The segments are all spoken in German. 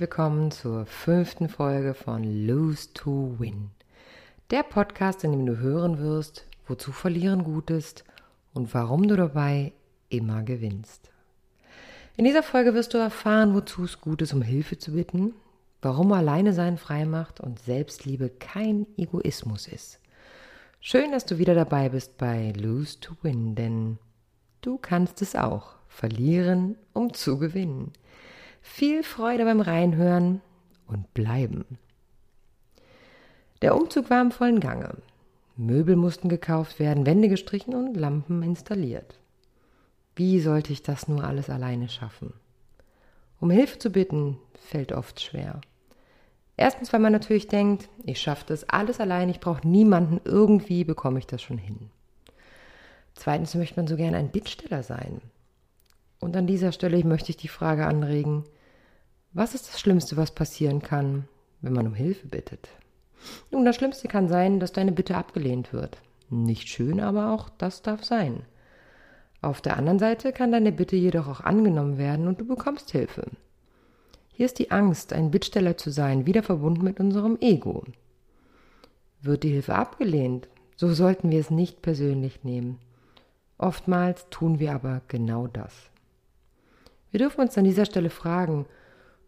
Willkommen zur fünften Folge von Lose to Win. Der Podcast, in dem du hören wirst, wozu Verlieren gut ist und warum du dabei immer gewinnst. In dieser Folge wirst du erfahren, wozu es gut ist, um Hilfe zu bitten, warum alleine sein frei macht und Selbstliebe kein Egoismus ist. Schön, dass du wieder dabei bist bei Lose to Win, denn du kannst es auch. Verlieren, um zu gewinnen. Viel Freude beim Reinhören und bleiben. Der Umzug war im vollen Gange. Möbel mussten gekauft werden, Wände gestrichen und Lampen installiert. Wie sollte ich das nur alles alleine schaffen? Um Hilfe zu bitten, fällt oft schwer. Erstens, weil man natürlich denkt, ich schaffe das alles allein, ich brauche niemanden, irgendwie bekomme ich das schon hin. Zweitens möchte man so gern ein Bittsteller sein. Und an dieser Stelle möchte ich die Frage anregen, was ist das Schlimmste, was passieren kann, wenn man um Hilfe bittet? Nun, das Schlimmste kann sein, dass deine Bitte abgelehnt wird. Nicht schön, aber auch das darf sein. Auf der anderen Seite kann deine Bitte jedoch auch angenommen werden und du bekommst Hilfe. Hier ist die Angst, ein Bittsteller zu sein, wieder verbunden mit unserem Ego. Wird die Hilfe abgelehnt, so sollten wir es nicht persönlich nehmen. Oftmals tun wir aber genau das. Wir dürfen uns an dieser Stelle fragen,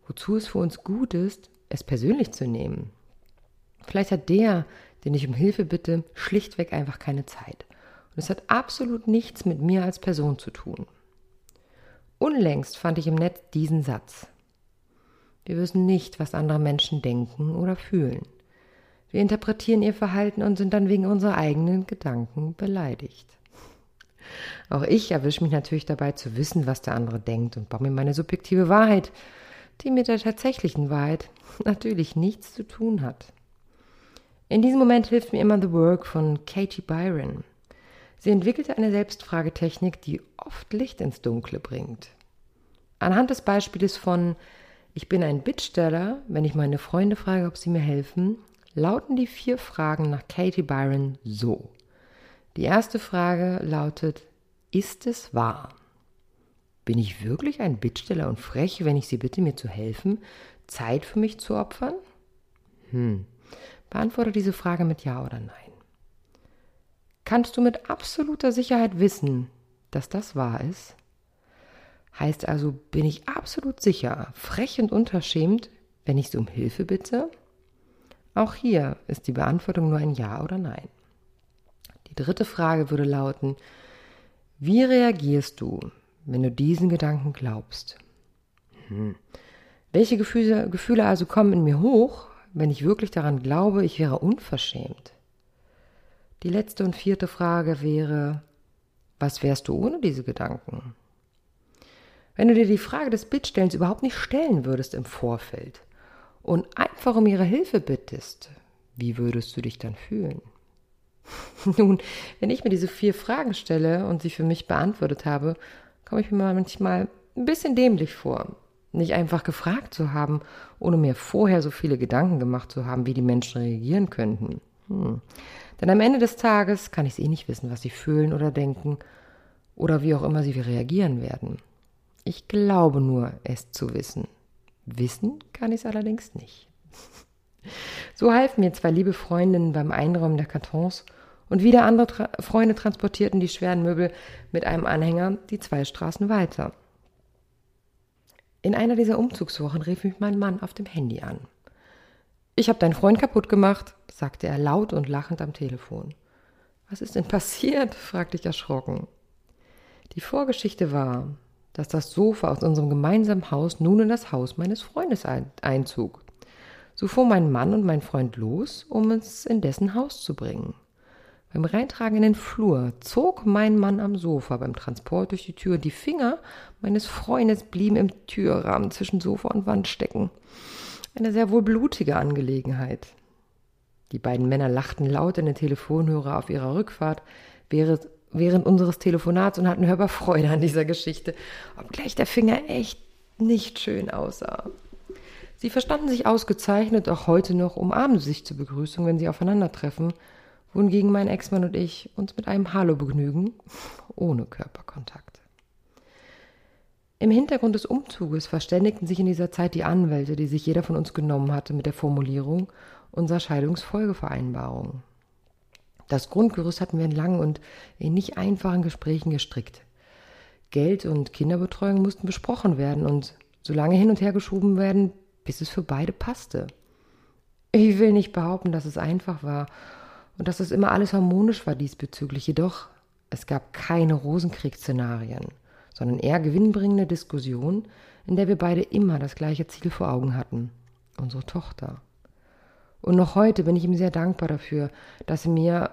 wozu es für uns gut ist, es persönlich zu nehmen. Vielleicht hat der, den ich um Hilfe bitte, schlichtweg einfach keine Zeit. Und es hat absolut nichts mit mir als Person zu tun. Unlängst fand ich im Netz diesen Satz. Wir wissen nicht, was andere Menschen denken oder fühlen. Wir interpretieren ihr Verhalten und sind dann wegen unserer eigenen Gedanken beleidigt. Auch ich erwische mich natürlich dabei zu wissen, was der andere denkt und baue mir meine subjektive Wahrheit, die mit der tatsächlichen Wahrheit natürlich nichts zu tun hat. In diesem Moment hilft mir immer The Work von Katie Byron. Sie entwickelte eine Selbstfragetechnik, die oft Licht ins Dunkle bringt. Anhand des Beispiels von ich bin ein Bittsteller, wenn ich meine Freunde frage, ob sie mir helfen, lauten die vier Fragen nach Katie Byron so. Die erste Frage lautet, ist es wahr? Bin ich wirklich ein Bittsteller und frech, wenn ich Sie bitte, mir zu helfen, Zeit für mich zu opfern? Hm. Beantworte diese Frage mit Ja oder Nein. Kannst du mit absoluter Sicherheit wissen, dass das wahr ist? Heißt also, bin ich absolut sicher, frech und unverschämt, wenn ich sie um Hilfe bitte? Auch hier ist die Beantwortung nur ein Ja oder Nein. Dritte Frage würde lauten, wie reagierst du, wenn du diesen Gedanken glaubst? Hm. Welche Gefühle, Gefühle also kommen in mir hoch, wenn ich wirklich daran glaube, ich wäre unverschämt? Die letzte und vierte Frage wäre, was wärst du ohne diese Gedanken? Wenn du dir die Frage des Bittstellens überhaupt nicht stellen würdest im Vorfeld und einfach um ihre Hilfe bittest, wie würdest du dich dann fühlen? Nun, wenn ich mir diese vier Fragen stelle und sie für mich beantwortet habe, komme ich mir manchmal ein bisschen dämlich vor. Nicht einfach gefragt zu haben, ohne mir vorher so viele Gedanken gemacht zu haben, wie die Menschen reagieren könnten. Hm. Denn am Ende des Tages kann ich es eh nicht wissen, was sie fühlen oder denken oder wie auch immer sie reagieren werden. Ich glaube nur, es zu wissen. Wissen kann ich es allerdings nicht. So halfen mir zwei liebe Freundinnen beim Einräumen der Kartons und wieder andere Tra Freunde transportierten die schweren Möbel mit einem Anhänger die zwei Straßen weiter. In einer dieser Umzugswochen rief mich mein Mann auf dem Handy an. Ich habe deinen Freund kaputt gemacht, sagte er laut und lachend am Telefon. Was ist denn passiert? fragte ich erschrocken. Die Vorgeschichte war, dass das Sofa aus unserem gemeinsamen Haus nun in das Haus meines Freundes einzog. So fuhr mein Mann und mein Freund los, um es in dessen Haus zu bringen. Beim Reintragen in den Flur zog mein Mann am Sofa beim Transport durch die Tür die Finger meines Freundes blieben im Türrahmen zwischen Sofa und Wand stecken. Eine sehr wohl blutige Angelegenheit. Die beiden Männer lachten laut in den Telefonhörer auf ihrer Rückfahrt während, während unseres Telefonats und hatten hörbar Freude an dieser Geschichte, obgleich der Finger echt nicht schön aussah. Sie verstanden sich ausgezeichnet, auch heute noch umarmen sie sich zur Begrüßung, wenn sie aufeinandertreffen wohingegen mein Ex-Mann und ich uns mit einem Hallo begnügen, ohne Körperkontakt. Im Hintergrund des Umzuges verständigten sich in dieser Zeit die Anwälte, die sich jeder von uns genommen hatte, mit der Formulierung unserer Scheidungsfolgevereinbarung. Das Grundgerüst hatten wir in langen und in nicht einfachen Gesprächen gestrickt. Geld und Kinderbetreuung mussten besprochen werden und so lange hin und her geschoben werden, bis es für beide passte. Ich will nicht behaupten, dass es einfach war und dass es immer alles harmonisch war diesbezüglich, jedoch es gab keine Rosenkriegsszenarien, sondern eher gewinnbringende Diskussionen, in der wir beide immer das gleiche Ziel vor Augen hatten, unsere Tochter. Und noch heute bin ich ihm sehr dankbar dafür, dass er mir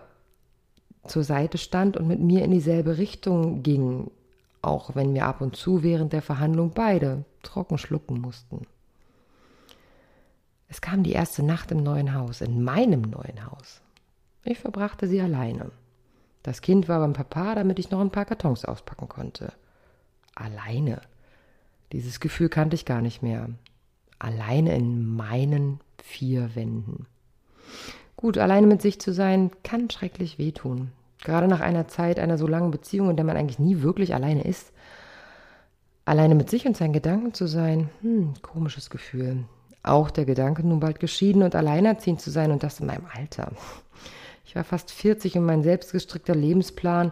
zur Seite stand und mit mir in dieselbe Richtung ging, auch wenn wir ab und zu während der Verhandlung beide trocken schlucken mussten. Es kam die erste Nacht im neuen Haus, in meinem neuen Haus. Ich verbrachte sie alleine. Das Kind war beim Papa, damit ich noch ein paar Kartons auspacken konnte. Alleine. Dieses Gefühl kannte ich gar nicht mehr. Alleine in meinen vier Wänden. Gut, alleine mit sich zu sein, kann schrecklich wehtun. Gerade nach einer Zeit einer so langen Beziehung, in der man eigentlich nie wirklich alleine ist. Alleine mit sich und seinen Gedanken zu sein, hm, komisches Gefühl. Auch der Gedanke, nun bald geschieden und alleinerziehend zu sein und das in meinem Alter. Ich war fast 40 und mein selbstgestrickter Lebensplan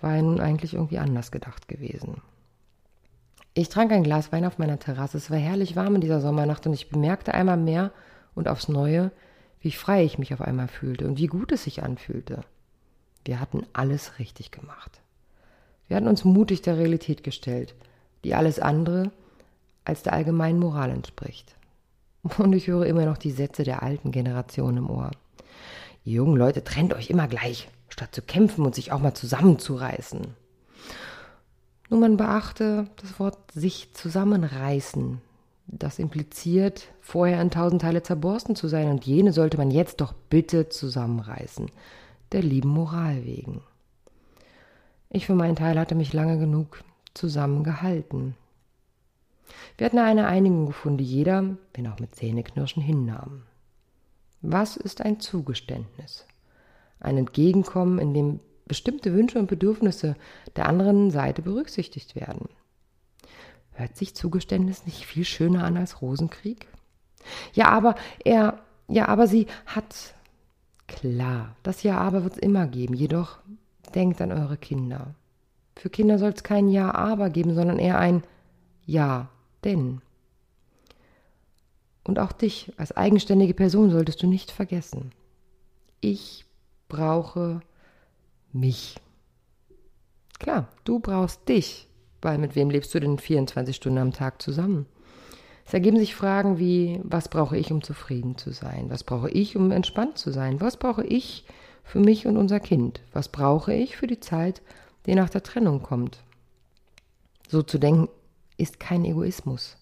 war ja nun eigentlich irgendwie anders gedacht gewesen. Ich trank ein Glas Wein auf meiner Terrasse. Es war herrlich warm in dieser Sommernacht und ich bemerkte einmal mehr und aufs Neue, wie frei ich mich auf einmal fühlte und wie gut es sich anfühlte. Wir hatten alles richtig gemacht. Wir hatten uns mutig der Realität gestellt, die alles andere als der allgemeinen Moral entspricht. Und ich höre immer noch die Sätze der alten Generation im Ohr. Ihr jungen Leute, trennt euch immer gleich, statt zu kämpfen und sich auch mal zusammenzureißen. Nun, man beachte das Wort sich zusammenreißen. Das impliziert, vorher in tausend Teile zerborsten zu sein, und jene sollte man jetzt doch bitte zusammenreißen, der lieben Moral wegen. Ich für meinen Teil hatte mich lange genug zusammengehalten. Wir hatten eine Einigung gefunden, die jeder, wenn auch mit Zähneknirschen, hinnahm. Was ist ein Zugeständnis? Ein Entgegenkommen, in dem bestimmte Wünsche und Bedürfnisse der anderen Seite berücksichtigt werden. Hört sich Zugeständnis nicht viel schöner an als Rosenkrieg? Ja, aber er, ja, aber sie hat. Klar, das Ja, aber wird es immer geben, jedoch denkt an eure Kinder. Für Kinder soll es kein Ja, aber geben, sondern eher ein Ja, denn. Und auch dich als eigenständige Person solltest du nicht vergessen. Ich brauche mich. Klar, du brauchst dich, weil mit wem lebst du denn 24 Stunden am Tag zusammen? Es ergeben sich Fragen wie, was brauche ich, um zufrieden zu sein? Was brauche ich, um entspannt zu sein? Was brauche ich für mich und unser Kind? Was brauche ich für die Zeit, die nach der Trennung kommt? So zu denken ist kein Egoismus.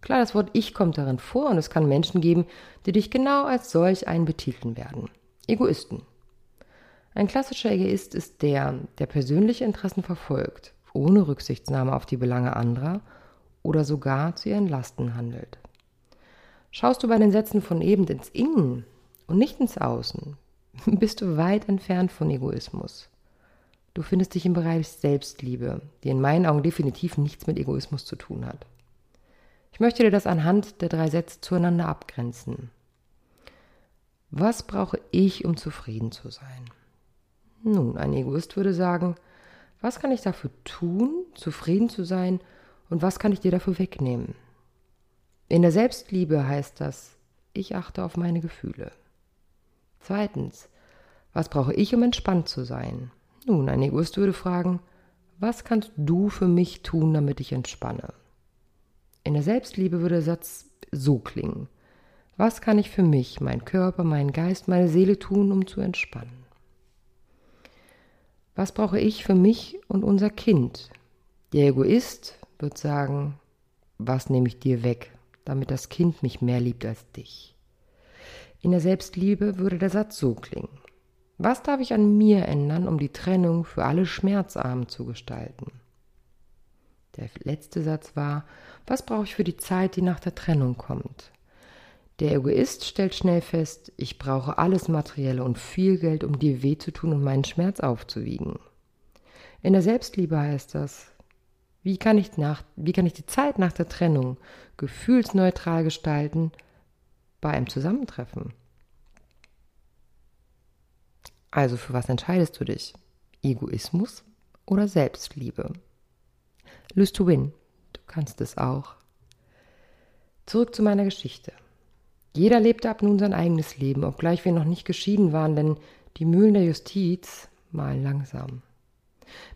Klar, das Wort Ich kommt darin vor und es kann Menschen geben, die dich genau als solch einen betiteln werden. Egoisten. Ein klassischer Egoist ist der, der persönliche Interessen verfolgt, ohne Rücksichtnahme auf die Belange anderer oder sogar zu ihren Lasten handelt. Schaust du bei den Sätzen von eben ins Innen und nicht ins Außen, bist du weit entfernt von Egoismus. Du findest dich im Bereich Selbstliebe, die in meinen Augen definitiv nichts mit Egoismus zu tun hat. Ich möchte dir das anhand der drei Sätze zueinander abgrenzen. Was brauche ich, um zufrieden zu sein? Nun, ein Egoist würde sagen, was kann ich dafür tun, zufrieden zu sein, und was kann ich dir dafür wegnehmen? In der Selbstliebe heißt das, ich achte auf meine Gefühle. Zweitens, was brauche ich, um entspannt zu sein? Nun, ein Egoist würde fragen, was kannst du für mich tun, damit ich entspanne? In der Selbstliebe würde der Satz so klingen. Was kann ich für mich, mein Körper, meinen Geist, meine Seele tun, um zu entspannen? Was brauche ich für mich und unser Kind? Der Egoist wird sagen, was nehme ich dir weg, damit das Kind mich mehr liebt als dich? In der Selbstliebe würde der Satz so klingen. Was darf ich an mir ändern, um die Trennung für alle schmerzarm zu gestalten? Der letzte Satz war, was brauche ich für die Zeit, die nach der Trennung kommt? Der Egoist stellt schnell fest, ich brauche alles Materielle und viel Geld, um dir weh zu tun und meinen Schmerz aufzuwiegen. In der Selbstliebe heißt das, Wie kann ich, nach, wie kann ich die Zeit nach der Trennung gefühlsneutral gestalten bei einem Zusammentreffen? Also für was entscheidest du dich? Egoismus oder Selbstliebe? Lose to win. Du kannst es auch. Zurück zu meiner Geschichte. Jeder lebte ab nun sein eigenes Leben, obgleich wir noch nicht geschieden waren, denn die Mühlen der Justiz malen langsam.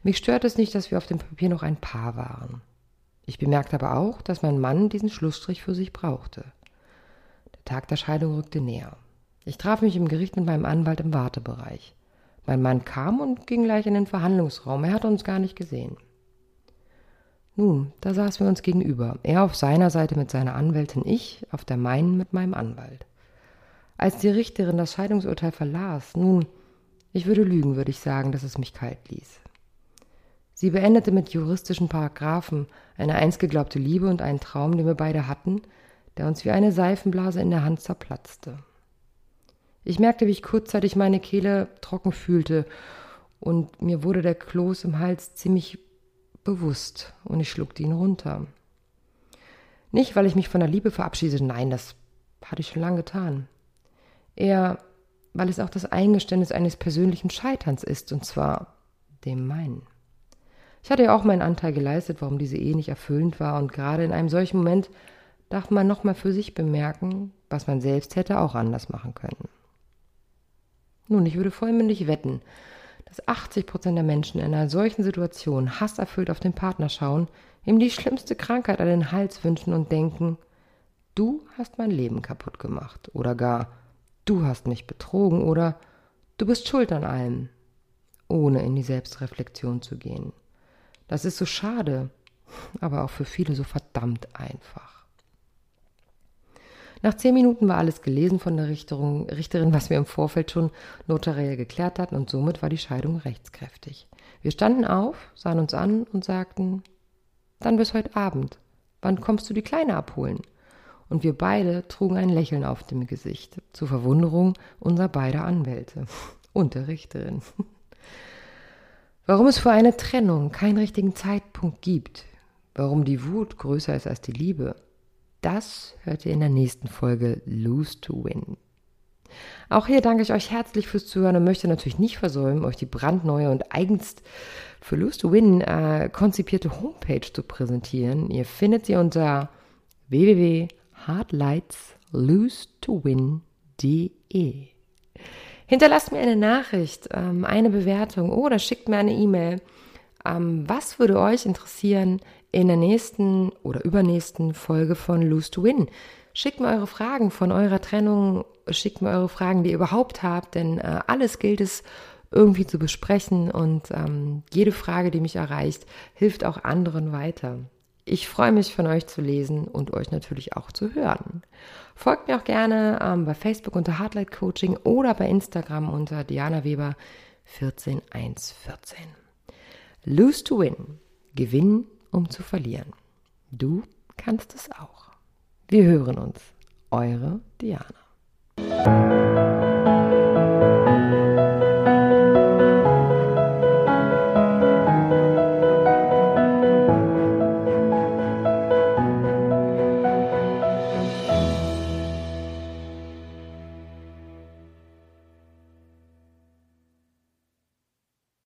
Mich stört es nicht, dass wir auf dem Papier noch ein Paar waren. Ich bemerkte aber auch, dass mein Mann diesen Schlussstrich für sich brauchte. Der Tag der Scheidung rückte näher. Ich traf mich im Gericht mit meinem Anwalt im Wartebereich. Mein Mann kam und ging gleich in den Verhandlungsraum. Er hatte uns gar nicht gesehen. Nun, da saßen wir uns gegenüber. Er auf seiner Seite mit seiner Anwältin, ich auf der meinen mit meinem Anwalt. Als die Richterin das Scheidungsurteil verlas, nun, ich würde lügen, würde ich sagen, dass es mich kalt ließ. Sie beendete mit juristischen Paragraphen eine einst geglaubte Liebe und einen Traum, den wir beide hatten, der uns wie eine Seifenblase in der Hand zerplatzte. Ich merkte, wie ich kurzzeitig meine Kehle trocken fühlte, und mir wurde der Kloß im Hals ziemlich bewusst, und ich schluckte ihn runter. Nicht, weil ich mich von der Liebe verabschiedete, nein, das hatte ich schon lange getan. Eher, weil es auch das Eingeständnis eines persönlichen Scheiterns ist, und zwar dem meinen. Ich hatte ja auch meinen Anteil geleistet, warum diese Ehe nicht erfüllend war, und gerade in einem solchen Moment darf man nochmal für sich bemerken, was man selbst hätte auch anders machen können. Nun, ich würde vollmündig wetten, dass 80 Prozent der Menschen in einer solchen Situation hasserfüllt auf den Partner schauen, ihm die schlimmste Krankheit an den Hals wünschen und denken, du hast mein Leben kaputt gemacht oder gar, du hast mich betrogen oder du bist schuld an allem, ohne in die Selbstreflexion zu gehen. Das ist so schade, aber auch für viele so verdammt einfach. Nach zehn Minuten war alles gelesen von der Richterin, Richterin, was wir im Vorfeld schon notariell geklärt hatten, und somit war die Scheidung rechtskräftig. Wir standen auf, sahen uns an und sagten, dann bis heute Abend. Wann kommst du die Kleine abholen? Und wir beide trugen ein Lächeln auf dem Gesicht, zur Verwunderung unserer beider Anwälte und der Richterin. Warum es für eine Trennung keinen richtigen Zeitpunkt gibt, warum die Wut größer ist als die Liebe, das hört ihr in der nächsten Folge Lose to Win. Auch hier danke ich euch herzlich fürs Zuhören und möchte natürlich nicht versäumen, euch die brandneue und eigens für Lose to Win äh, konzipierte Homepage zu präsentieren. Ihr findet sie unter www.hardlightslose2win.de. Hinterlasst mir eine Nachricht, ähm, eine Bewertung oder schickt mir eine E-Mail. Ähm, was würde euch interessieren in der nächsten oder übernächsten Folge von Lose to Win? Schickt mir eure Fragen von eurer Trennung, schickt mir eure Fragen, die ihr überhaupt habt, denn äh, alles gilt es irgendwie zu besprechen und ähm, jede Frage, die mich erreicht, hilft auch anderen weiter. Ich freue mich von euch zu lesen und euch natürlich auch zu hören. Folgt mir auch gerne ähm, bei Facebook unter Hardlight Coaching oder bei Instagram unter Diana Weber 14114. Lose to win. Gewinnen, um zu verlieren. Du kannst es auch. Wir hören uns. Eure Diana.